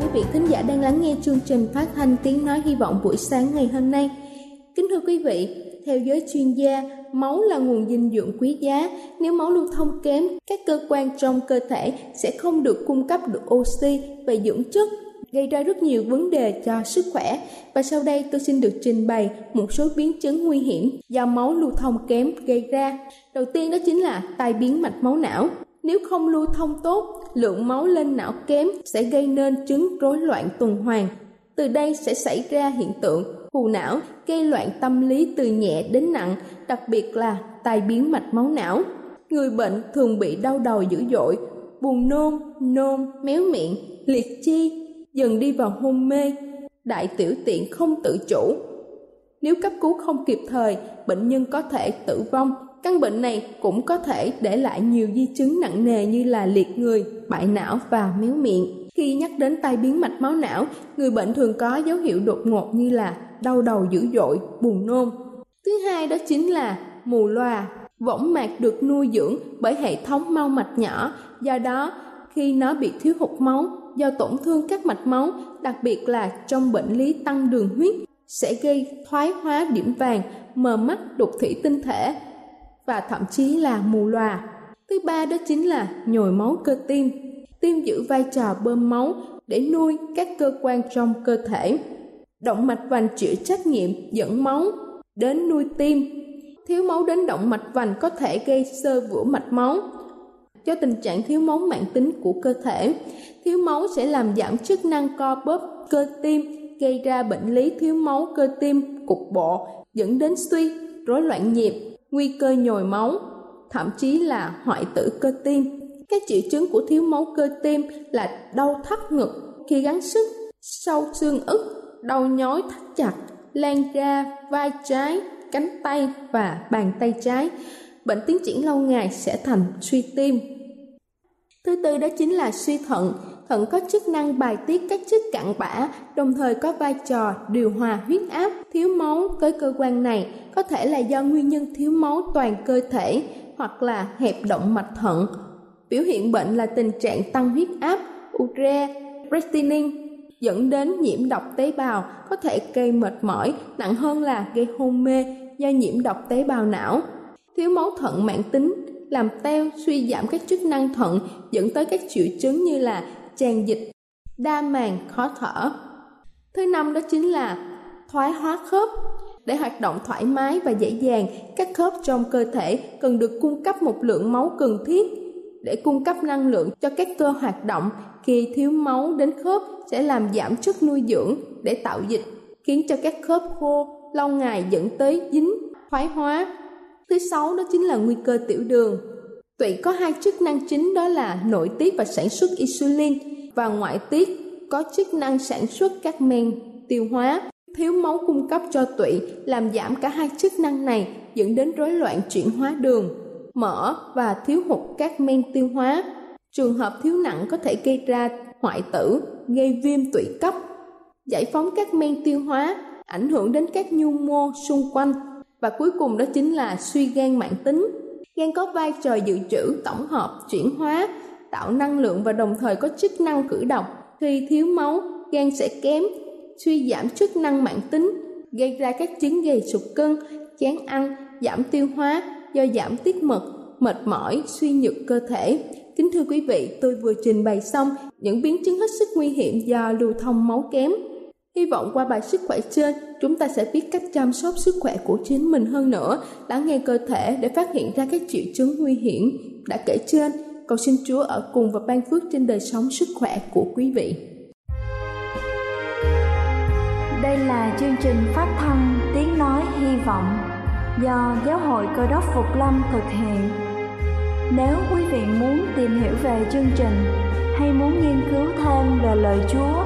Chào quý vị thính giả đang lắng nghe chương trình phát thanh tiếng nói hy vọng buổi sáng ngày hôm nay. Kính thưa quý vị, theo giới chuyên gia, máu là nguồn dinh dưỡng quý giá. Nếu máu lưu thông kém, các cơ quan trong cơ thể sẽ không được cung cấp được oxy và dưỡng chất gây ra rất nhiều vấn đề cho sức khỏe và sau đây tôi xin được trình bày một số biến chứng nguy hiểm do máu lưu thông kém gây ra. Đầu tiên đó chính là tai biến mạch máu não. Nếu không lưu thông tốt, lượng máu lên não kém sẽ gây nên chứng rối loạn tuần hoàn. Từ đây sẽ xảy ra hiện tượng phù não, gây loạn tâm lý từ nhẹ đến nặng, đặc biệt là tai biến mạch máu não. Người bệnh thường bị đau đầu dữ dội, buồn nôn, nôn, méo miệng, liệt chi, dần đi vào hôn mê, đại tiểu tiện không tự chủ. Nếu cấp cứu không kịp thời, bệnh nhân có thể tử vong Căn bệnh này cũng có thể để lại nhiều di chứng nặng nề như là liệt người, bại não và méo miệng. Khi nhắc đến tai biến mạch máu não, người bệnh thường có dấu hiệu đột ngột như là đau đầu dữ dội, buồn nôn. Thứ hai đó chính là mù loà. Võng mạc được nuôi dưỡng bởi hệ thống mau mạch nhỏ, do đó khi nó bị thiếu hụt máu do tổn thương các mạch máu, đặc biệt là trong bệnh lý tăng đường huyết sẽ gây thoái hóa điểm vàng, mờ mắt, đục thủy tinh thể, và thậm chí là mù lòa. Thứ ba đó chính là nhồi máu cơ tim. Tim giữ vai trò bơm máu để nuôi các cơ quan trong cơ thể. Động mạch vành chịu trách nhiệm dẫn máu đến nuôi tim. Thiếu máu đến động mạch vành có thể gây sơ vữa mạch máu. Do tình trạng thiếu máu mạng tính của cơ thể, thiếu máu sẽ làm giảm chức năng co bóp cơ tim, gây ra bệnh lý thiếu máu cơ tim cục bộ, dẫn đến suy, rối loạn nhịp, nguy cơ nhồi máu, thậm chí là hoại tử cơ tim. Các triệu chứng của thiếu máu cơ tim là đau thắt ngực khi gắng sức, sâu xương ức, đau nhói thắt chặt, lan ra vai trái, cánh tay và bàn tay trái. Bệnh tiến triển lâu ngày sẽ thành suy tim. Thứ tư đó chính là suy thận. Thận có chức năng bài tiết các chất cặn bã, đồng thời có vai trò điều hòa huyết áp, thiếu máu tới cơ quan này có thể là do nguyên nhân thiếu máu toàn cơ thể hoặc là hẹp động mạch thận. Biểu hiện bệnh là tình trạng tăng huyết áp, ure, retinin dẫn đến nhiễm độc tế bào có thể gây mệt mỏi, nặng hơn là gây hôn mê do nhiễm độc tế bào não. Thiếu máu thận mạng tính làm teo suy giảm các chức năng thận dẫn tới các triệu chứng như là tràn dịch, đa màng, khó thở. Thứ năm đó chính là thoái hóa khớp. Để hoạt động thoải mái và dễ dàng, các khớp trong cơ thể cần được cung cấp một lượng máu cần thiết để cung cấp năng lượng cho các cơ hoạt động. Khi thiếu máu đến khớp sẽ làm giảm chất nuôi dưỡng để tạo dịch, khiến cho các khớp khô lâu ngày dẫn tới dính, thoái hóa. Thứ sáu đó chính là nguy cơ tiểu đường. Tụy có hai chức năng chính đó là nội tiết và sản xuất insulin và ngoại tiết có chức năng sản xuất các men tiêu hóa thiếu máu cung cấp cho tụy làm giảm cả hai chức năng này dẫn đến rối loạn chuyển hóa đường. mỡ và thiếu hụt các men tiêu hóa. Trường hợp thiếu nặng có thể gây ra hoại tử, gây viêm tụy cấp, giải phóng các men tiêu hóa, ảnh hưởng đến các nhu mô xung quanh và cuối cùng đó chính là suy gan mãn tính. Gan có vai trò dự trữ, tổng hợp, chuyển hóa, tạo năng lượng và đồng thời có chức năng cử động. Khi thiếu máu, gan sẽ kém, suy giảm chức năng mạng tính, gây ra các chứng gầy sụt cân, chán ăn, giảm tiêu hóa do giảm tiết mật, mệt mỏi, suy nhược cơ thể. Kính thưa quý vị, tôi vừa trình bày xong những biến chứng hết sức nguy hiểm do lưu thông máu kém. Hy vọng qua bài sức khỏe trên, chúng ta sẽ biết cách chăm sóc sức khỏe của chính mình hơn nữa, lắng nghe cơ thể để phát hiện ra các triệu chứng nguy hiểm đã kể trên. Cầu xin Chúa ở cùng và ban phước trên đời sống sức khỏe của quý vị. Đây là chương trình phát thanh Tiếng Nói Hy Vọng do Giáo hội Cơ đốc Phục Lâm thực hiện. Nếu quý vị muốn tìm hiểu về chương trình hay muốn nghiên cứu thêm về lời Chúa,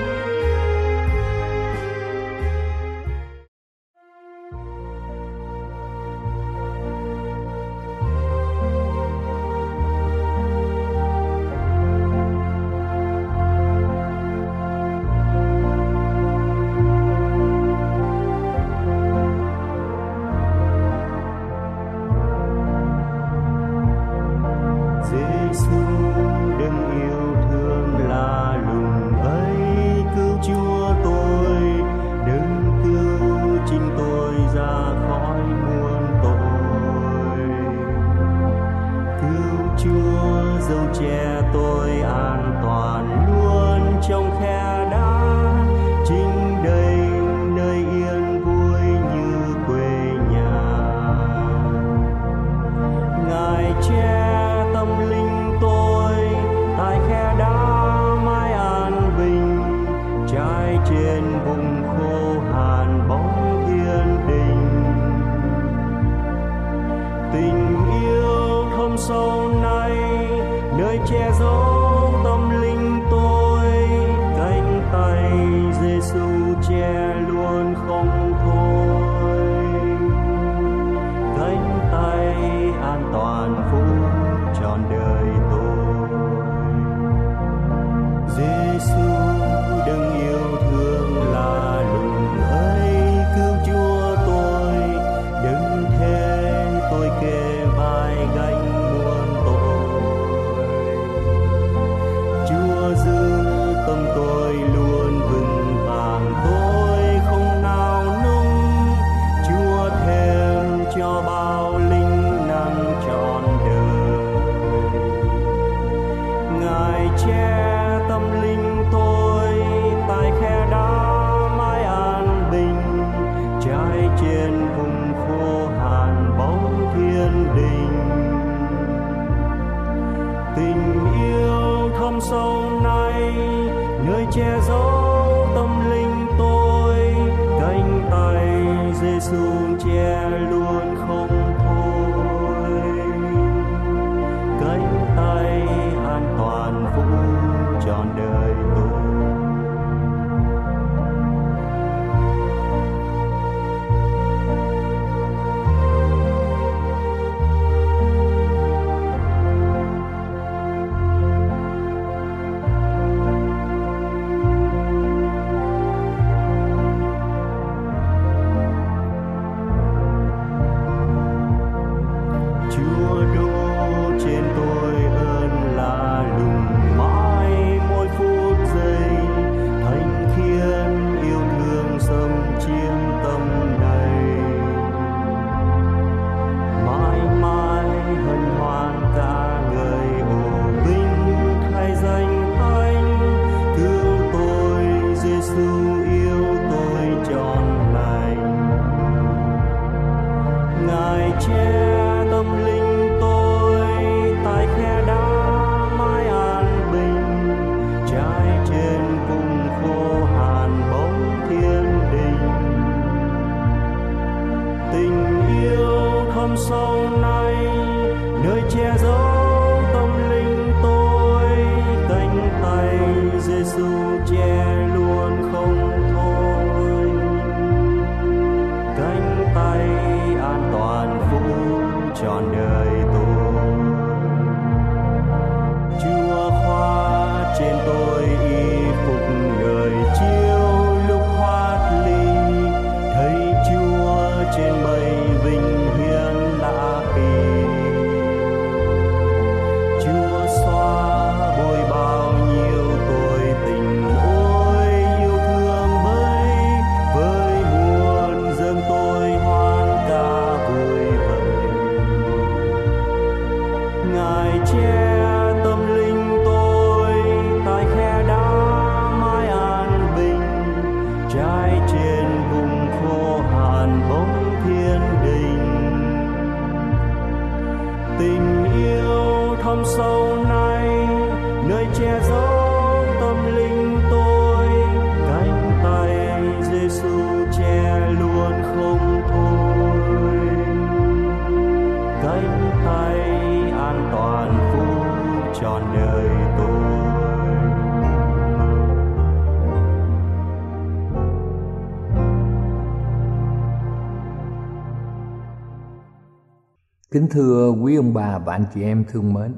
Kính thưa quý ông bà và anh chị em thương mến,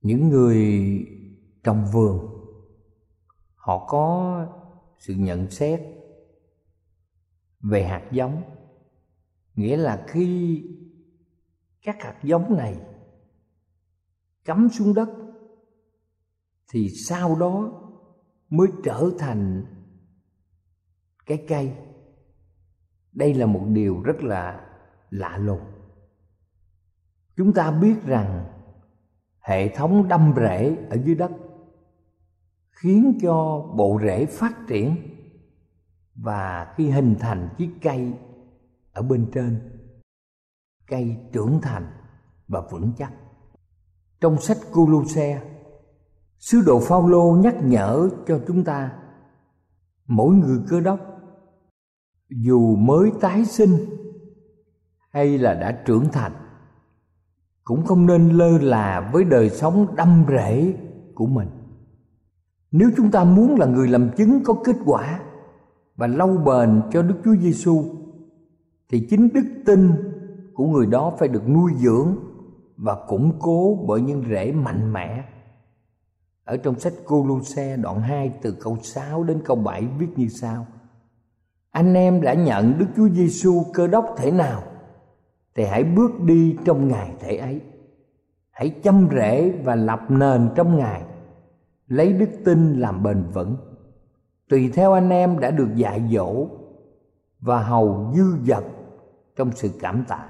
Những người trong vườn, Họ có sự nhận xét về hạt giống. Nghĩa là khi các hạt giống này cắm xuống đất, Thì sau đó mới trở thành cái cây. Đây là một điều rất là lạ lùng. Chúng ta biết rằng hệ thống đâm rễ ở dưới đất khiến cho bộ rễ phát triển và khi hình thành chiếc cây ở bên trên, cây trưởng thành và vững chắc. Trong sách Colosse, sứ đồ Phaolô nhắc nhở cho chúng ta mỗi người cơ đốc dù mới tái sinh hay là đã trưởng thành. Cũng không nên lơ là với đời sống đâm rễ của mình. Nếu chúng ta muốn là người làm chứng có kết quả và lâu bền cho Đức Chúa Giêsu thì chính đức tin của người đó phải được nuôi dưỡng và củng cố bởi những rễ mạnh mẽ. Ở trong sách Cô Lu Xe đoạn 2 từ câu 6 đến câu 7 viết như sau: Anh em đã nhận Đức Chúa Giêsu cơ đốc thể nào? Thì hãy bước đi trong ngài thể ấy. Hãy chăm rễ và lập nền trong ngài. Lấy đức tin làm bền vững. Tùy theo anh em đã được dạy dỗ và hầu dư dật trong sự cảm tạ.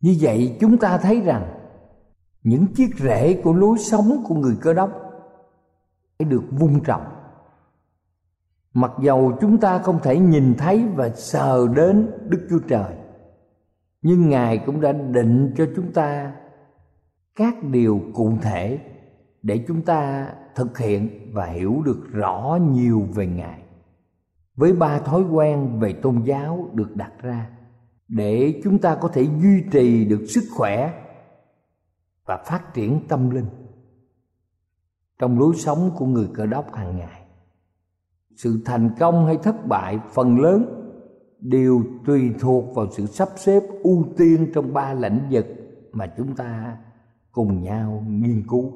Như vậy chúng ta thấy rằng, những chiếc rễ của lối sống của người cơ đốc phải được vun trồng. Mặc dầu chúng ta không thể nhìn thấy và sờ đến đức chúa trời nhưng ngài cũng đã định cho chúng ta các điều cụ thể để chúng ta thực hiện và hiểu được rõ nhiều về ngài, với ba thói quen về tôn giáo được đặt ra để chúng ta có thể duy trì được sức khỏe và phát triển tâm linh. Trong lối sống của người cơ đốc hàng ngày, sự thành công hay thất bại phần lớn đều tùy thuộc vào sự sắp xếp ưu tiên trong ba lĩnh vực mà chúng ta cùng nhau nghiên cứu.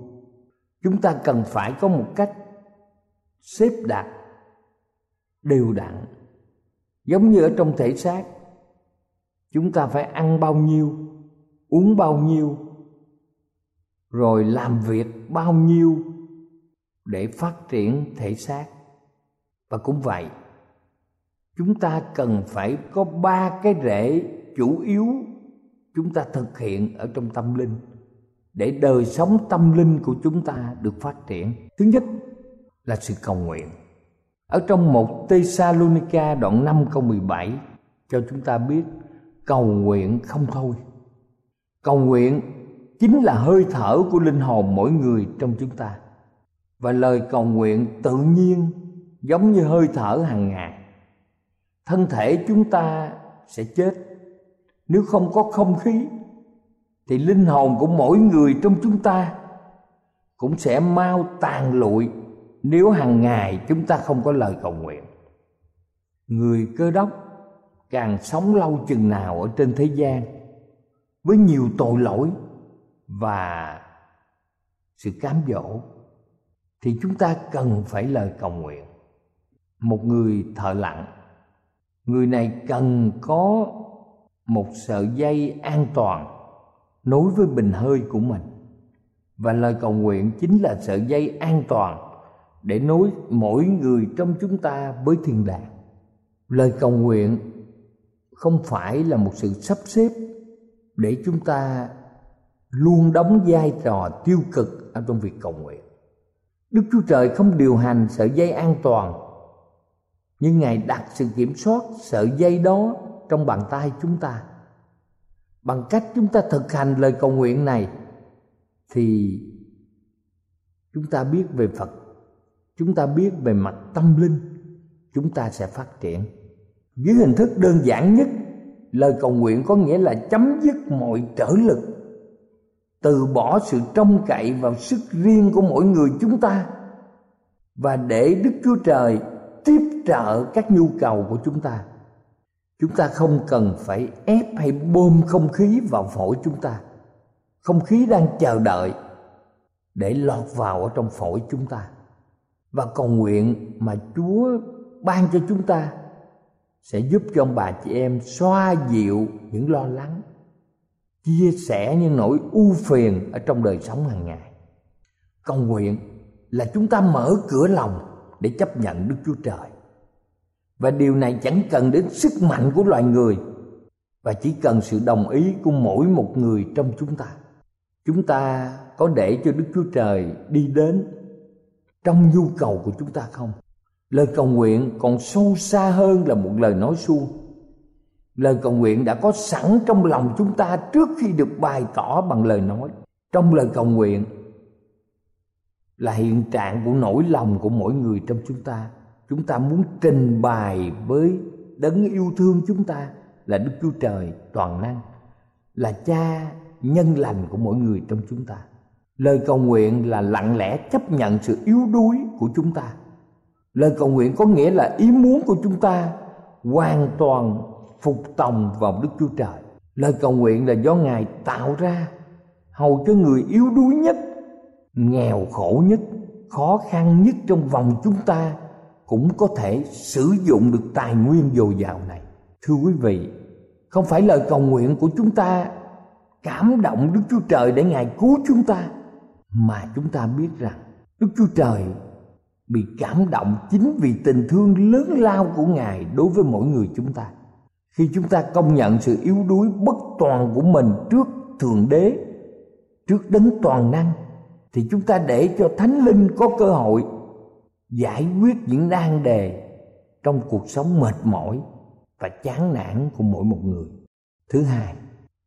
Chúng ta cần phải có một cách xếp đặt, đều đặn. Giống như ở trong thể xác, chúng ta phải ăn bao nhiêu, uống bao nhiêu, rồi làm việc bao nhiêu để phát triển thể xác. Và cũng vậy chúng ta cần phải có ba cái rễ chủ yếu chúng ta thực hiện ở trong tâm linh để đời sống tâm linh của chúng ta được phát triển. Thứ nhất là sự cầu nguyện. Ở trong một Thessalonica đoạn 5 câu 17 cho chúng ta biết cầu nguyện không thôi. Cầu nguyện chính là hơi thở của linh hồn mỗi người trong chúng ta. Và lời cầu nguyện tự nhiên giống như hơi thở hàng ngày thân thể chúng ta sẽ chết. Nếu không có không khí, thì linh hồn của mỗi người trong chúng ta cũng sẽ mau tàn lụi nếu hàng ngày chúng ta không có lời cầu nguyện. Người cơ đốc càng sống lâu chừng nào ở trên thế gian với nhiều tội lỗi và sự cám dỗ, thì chúng ta cần phải lời cầu nguyện. Một người thợ lặng người này cần có một sợi dây an toàn nối với bình hơi của mình. Và lời cầu nguyện chính là sợi dây an toàn để nối mỗi người trong chúng ta với thiên đàng. Lời cầu nguyện không phải là một sự sắp xếp để chúng ta luôn đóng vai trò tiêu cực ở trong việc cầu nguyện. Đức chúa trời không điều hành sợi dây an toàn nhưng ngài đặt sự kiểm soát, sợi dây đó trong bàn tay chúng ta. Bằng cách chúng ta thực hành lời cầu nguyện này, thì chúng ta biết về phật, chúng ta biết về mặt tâm linh, chúng ta sẽ phát triển. Dưới hình thức đơn giản nhất, lời cầu nguyện có nghĩa là chấm dứt mọi trở lực, từ bỏ sự trông cậy vào sức riêng của mỗi người chúng ta, và để đức chúa trời tiếp trợ các nhu cầu của chúng ta. Chúng ta không cần phải ép hay bơm không khí vào phổi chúng ta. Không khí đang chờ đợi để lọt vào ở trong phổi chúng ta. Và cầu nguyện mà chúa ban cho chúng ta sẽ giúp cho ông bà chị em xoa dịu những lo lắng, chia sẻ những nỗi u phiền ở trong đời sống hàng ngày. Cầu nguyện là chúng ta mở cửa lòng để chấp nhận đức chúa trời. Và điều này chẳng cần đến sức mạnh của loài người, và chỉ cần sự đồng ý của mỗi một người trong chúng ta. Chúng ta có để cho đức chúa trời đi đến trong nhu cầu của chúng ta không? Lời cầu nguyện còn sâu xa hơn là một lời nói suông. Lời cầu nguyện đã có sẵn trong lòng chúng ta trước khi được bày tỏ bằng lời nói. Trong lời cầu nguyện là hiện trạng của nỗi lòng của mỗi người trong chúng ta. Chúng ta muốn trình bày với đấng yêu thương chúng ta là đức chúa trời toàn năng, là cha nhân lành của mỗi người trong chúng ta. Lời cầu nguyện là lặng lẽ chấp nhận sự yếu đuối của chúng ta. Lời cầu nguyện có nghĩa là ý muốn của chúng ta hoàn toàn phục tòng vào đức chúa trời. Lời cầu nguyện là do ngài tạo ra, hầu cho người yếu đuối nhất nghèo khổ nhất, khó khăn nhất trong vòng chúng ta cũng có thể sử dụng được tài nguyên dồi dào này. Thưa quý vị, không phải lời cầu nguyện của chúng ta cảm động đức chúa trời để ngài cứu chúng ta, mà chúng ta biết rằng đức chúa trời bị cảm động chính vì tình thương lớn lao của ngài đối với mỗi người chúng ta. Khi chúng ta công nhận sự yếu đuối bất toàn của mình trước thượng đế, trước đấng toàn năng thì chúng ta để cho thánh linh có cơ hội giải quyết những nan đề trong cuộc sống mệt mỏi và chán nản của mỗi một người. Thứ hai,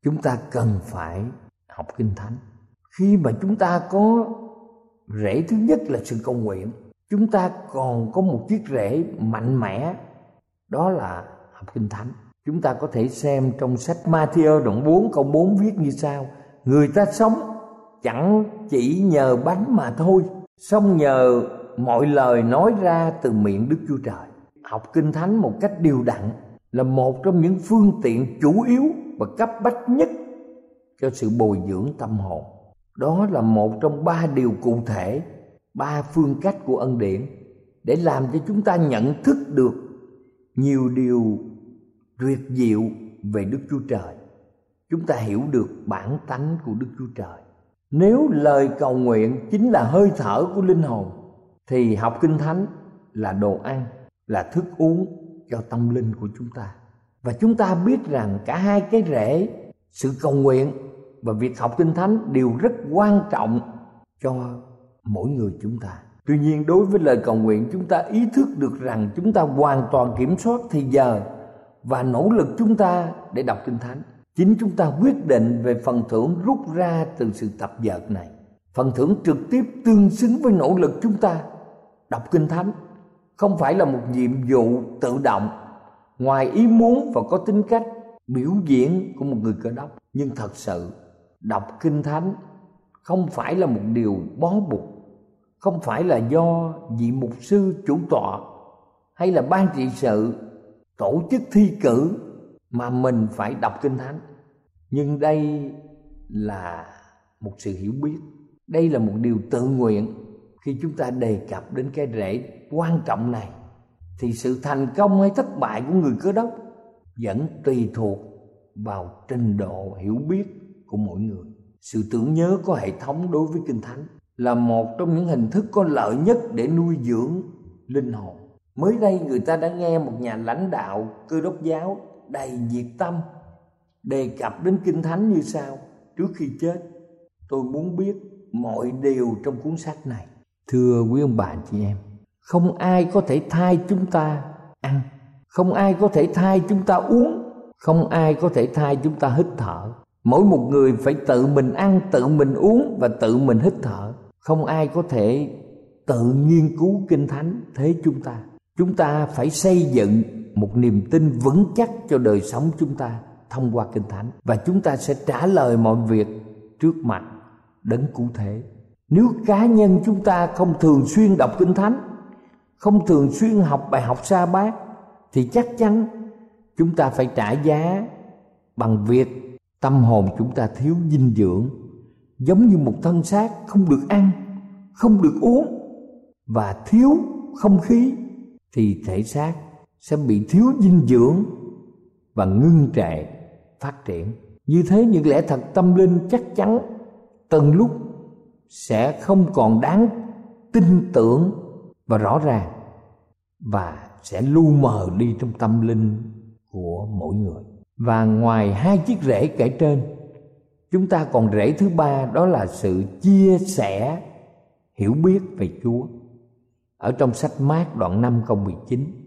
chúng ta cần phải học kinh thánh. Khi mà chúng ta có rễ, thứ nhất là sự cầu nguyện, chúng ta còn có một chiếc rễ mạnh mẽ, đó là học kinh thánh. Chúng ta có thể xem trong sách Matthew đoạn 4 câu 4 viết như sau, người ta sống chẳng chỉ nhờ bánh mà thôi song nhờ mọi lời nói ra từ miệng Đức Chúa Trời. Học Kinh Thánh một cách điều đặn là một trong những phương tiện chủ yếu và cấp bách nhất cho sự bồi dưỡng tâm hồn. Đó là một trong ba điều cụ thể, ba phương cách của ân điển để làm cho chúng ta nhận thức được nhiều điều tuyệt diệu về Đức Chúa Trời. Chúng ta hiểu được bản tánh của Đức Chúa Trời. Nếu lời cầu nguyện chính là hơi thở của linh hồn, thì học kinh thánh là đồ ăn, là thức uống cho tâm linh của chúng ta. Và chúng ta biết rằng cả hai cái rễ, sự cầu nguyện và việc học kinh thánh đều rất quan trọng cho mỗi người chúng ta. Tuy nhiên, đối với lời cầu nguyện, chúng ta ý thức được rằng chúng ta hoàn toàn kiểm soát thì giờ và nỗ lực chúng ta để đọc kinh thánh chính chúng ta quyết định về phần thưởng rút ra từ sự tập dượt này. Phần thưởng trực tiếp tương xứng với nỗ lực chúng ta. Đọc kinh thánh, không phải là một nhiệm vụ tự động. Ngoài ý muốn và có tính cách biểu diễn của một người cơ đốc. Nhưng thật sự, đọc kinh thánh không phải là một điều bó buộc. Không phải là do vị mục sư chủ tọa hay là ban trị sự tổ chức thi cử mà mình phải đọc kinh thánh. Nhưng đây là một sự hiểu biết. Đây là một điều tự nguyện. Khi chúng ta đề cập đến cái rễ quan trọng này, thì sự thành công hay thất bại của người cơ đốc vẫn tùy thuộc vào trình độ hiểu biết của mỗi người. Sự tưởng nhớ có hệ thống đối với kinh thánh là một trong những hình thức có lợi nhất để nuôi dưỡng linh hồn. Mới đây người ta đã nghe một nhà lãnh đạo cơ đốc giáo đầy nhiệt tâm đề cập đến kinh thánh như sau. Trước khi chết, tôi muốn biết mọi điều trong cuốn sách này. Thưa quý ông bà chị em, không ai có thể thay chúng ta ăn, không ai có thể thay chúng ta uống, không ai có thể thay chúng ta hít thở. Mỗi một người phải tự mình ăn, tự mình uống và tự mình hít thở. Không ai có thể tự nghiên cứu kinh thánh thế chúng ta. Chúng ta phải xây dựng một niềm tin vững chắc cho đời sống chúng ta thông qua kinh thánh. Và chúng ta sẽ trả lời mọi việc trước mặt đấng cụ thể nếu cá nhân chúng ta không thường xuyên đọc kinh thánh, không thường xuyên học bài học sa bát, thì chắc chắn chúng ta phải trả giá bằng việc tâm hồn chúng ta thiếu dinh dưỡng, giống như một thân xác không được ăn, không được uống và thiếu không khí, thì thể xác sẽ bị thiếu dinh dưỡng và ngưng trệ phát triển. Như thế những lẽ thật tâm linh chắc chắn từng lúc sẽ không còn đáng tin tưởng và rõ ràng và sẽ lu mờ đi trong tâm linh của mỗi người. Và ngoài hai chiếc rễ kể trên, chúng ta còn rễ thứ ba, đó là sự chia sẻ, hiểu biết về Chúa. Ở trong sách mát đoạn 5 câu 19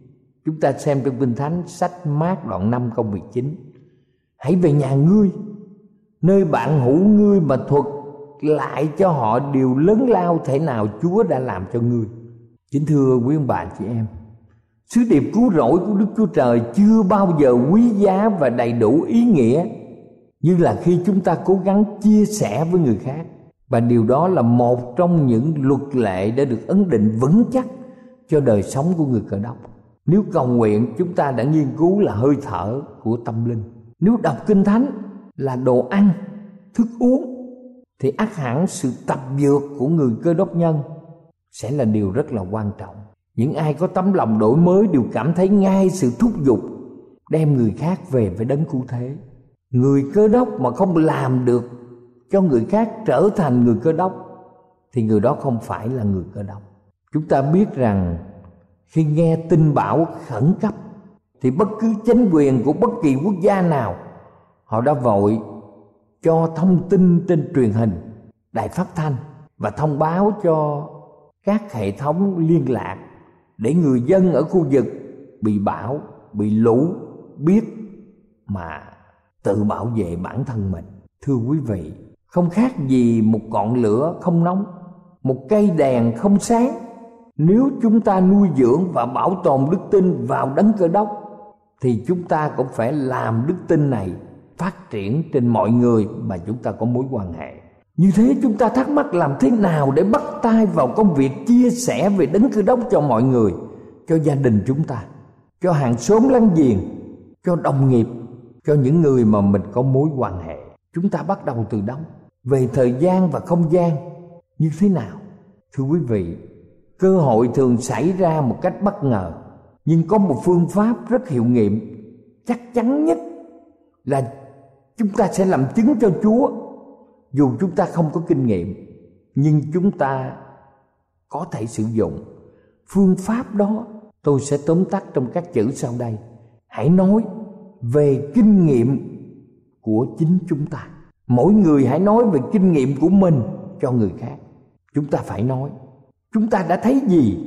chúng ta xem trong kinh thánh, sách mát đoạn 5 câu 19 hãy về nhà ngươi, nơi bạn hữu ngươi mà thuật lại cho họ điều lớn lao thể nào Chúa đã làm cho ngươi. Chính thưa quý ông bà chị em, Sứ điệp cứu rỗi của Đức Chúa Trời chưa bao giờ quý giá và đầy đủ ý nghĩa như là khi chúng ta cố gắng chia sẻ với người khác. Và điều đó là một trong những luật lệ đã được ấn định vững chắc cho đời sống của người cờ đốc nếu cầu nguyện, chúng ta đã nghiên cứu là hơi thở của tâm linh. Nếu đọc kinh thánh là đồ ăn, thức uống, thì ác hẳn sự tập dược của người cơ đốc nhân sẽ là điều rất là quan trọng. Những ai có tấm lòng đổi mới đều cảm thấy ngay sự thúc giục đem người khác về với đấng cứu thế. Người cơ đốc mà không làm được cho người khác trở thành người cơ đốc, thì người đó không phải là người cơ đốc. Chúng ta biết rằng khi nghe tin bão khẩn cấp, thì bất cứ chính quyền của bất kỳ quốc gia nào, họ đã vội cho thông tin trên truyền hình, đài phát thanh và thông báo cho các hệ thống liên lạc để người dân ở khu vực bị bão, bị lũ biết mà tự bảo vệ bản thân mình. Thưa quý vị, không khác gì một ngọn lửa không nóng, một cây đèn không sáng nếu chúng ta nuôi dưỡng và bảo tồn đức tin vào đấng cơ đốc, thì chúng ta cũng phải làm đức tin này phát triển trên mọi người mà chúng ta có mối quan hệ. Như thế chúng ta thắc mắc làm thế nào để bắt tay vào công việc chia sẻ về đấng cơ đốc cho mọi người, cho gia đình chúng ta, cho hàng xóm láng giềng, cho đồng nghiệp, cho những người mà mình có mối quan hệ. Chúng ta bắt đầu từ đâu? Về thời gian và không gian. Như thế nào? Thưa quý vị cơ hội thường xảy ra một cách bất ngờ. Nhưng có một phương pháp rất hiệu nghiệm. Chắc chắn nhất là chúng ta sẽ làm chứng cho chúa. Dù chúng ta không có kinh nghiệm, nhưng chúng ta có thể sử dụng. Phương pháp đó tôi sẽ tóm tắt trong các chữ sau đây. Hãy nói về kinh nghiệm của chính chúng ta. Mỗi người hãy nói về kinh nghiệm của mình cho người khác. Chúng ta phải nói chúng ta đã thấy gì?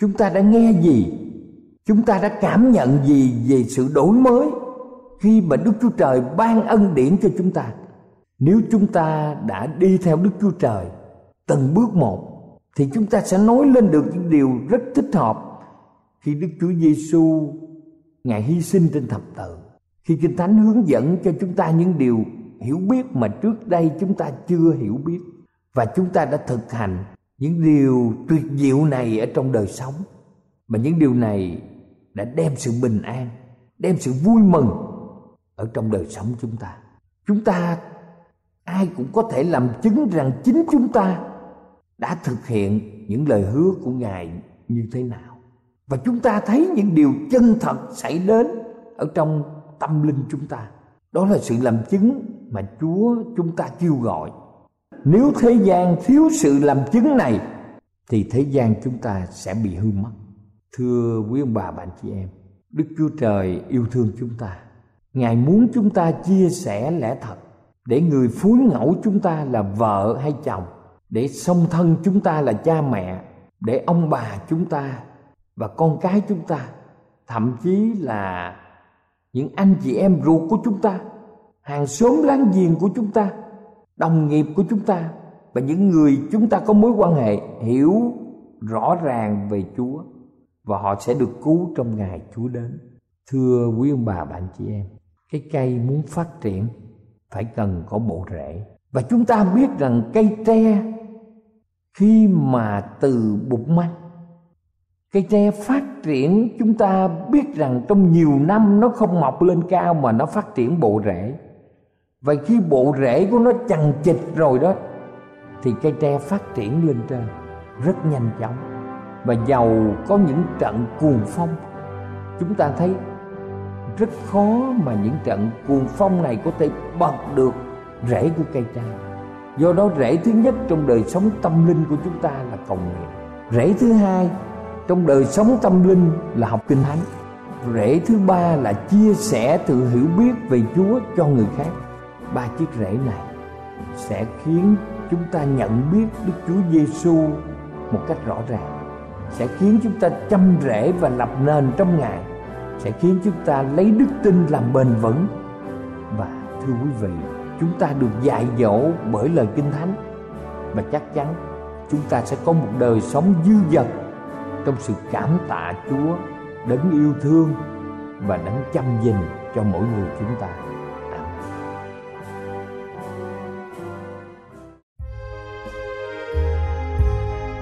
Chúng ta đã nghe gì? Chúng ta đã cảm nhận gì về sự đổi mới khi mà đức chúa trời ban ân điển cho chúng ta? Nếu chúng ta đã đi theo đức chúa trời từng bước một, thì chúng ta sẽ nói lên được những điều rất thích hợp khi đức chúa giêsu ngài hy sinh trên thập tự. Khi kinh thánh hướng dẫn cho chúng ta những điều hiểu biết mà trước đây chúng ta chưa hiểu biết và chúng ta đã thực hành những điều tuyệt diệu này ở trong đời sống. Mà những điều này đã đem sự bình an, đem sự vui mừng ở trong đời sống chúng ta. Chúng ta ai cũng có thể làm chứng rằng chính chúng ta đã thực hiện những lời hứa của ngài như thế nào. Và chúng ta thấy những điều chân thật xảy đến ở trong tâm linh chúng ta. Đó là sự làm chứng mà chúa chúng ta kêu gọi nếu thế gian thiếu sự làm chứng này, thì thế gian chúng ta sẽ bị hư mất. Thưa quý ông bà, bạn chị em, đức chúa trời yêu thương chúng ta. Ngài muốn chúng ta chia sẻ lẽ thật để người phối ngẫu chúng ta là vợ hay chồng, để song thân chúng ta là cha mẹ, để ông bà chúng ta và con cái chúng ta, thậm chí là những anh chị em ruột của chúng ta, hàng xóm láng giềng của chúng ta đồng nghiệp của chúng ta và những người chúng ta có mối quan hệ hiểu rõ ràng về Chúa và họ sẽ được cứu trong ngày Chúa đến. Thưa quý ông bà bạn chị em, cái cây muốn phát triển phải cần có bộ rễ và chúng ta biết rằng cây tre khi mà từ bụng măng cây tre phát triển chúng ta biết rằng trong nhiều năm nó không mọc lên cao mà nó phát triển bộ rễ và khi bộ rễ của nó chằng chịt rồi đó, thì cây tre phát triển lên trên rất nhanh chóng. Và giàu có những trận cuồng phong, chúng ta thấy rất khó mà những trận cuồng phong này có thể bật được rễ của cây tre. Do đó rễ thứ nhất trong đời sống tâm linh của chúng ta là cầu nguyện. Rễ thứ hai trong đời sống tâm linh là học kinh thánh. Rễ thứ ba là chia sẻ tự hiểu biết về chúa cho người khác ba chiếc rễ này sẽ khiến chúng ta nhận biết Đức Chúa Giêsu một cách rõ ràng, sẽ khiến chúng ta chăm rễ và lập nền trong Ngài, sẽ khiến chúng ta lấy đức tin làm bền vững và thưa quý vị, chúng ta được dạy dỗ bởi lời kinh thánh, và chắc chắn chúng ta sẽ có một đời sống dư dật trong sự cảm tạ Chúa, đấng yêu thương và đấng chăm gìn cho mỗi người chúng ta.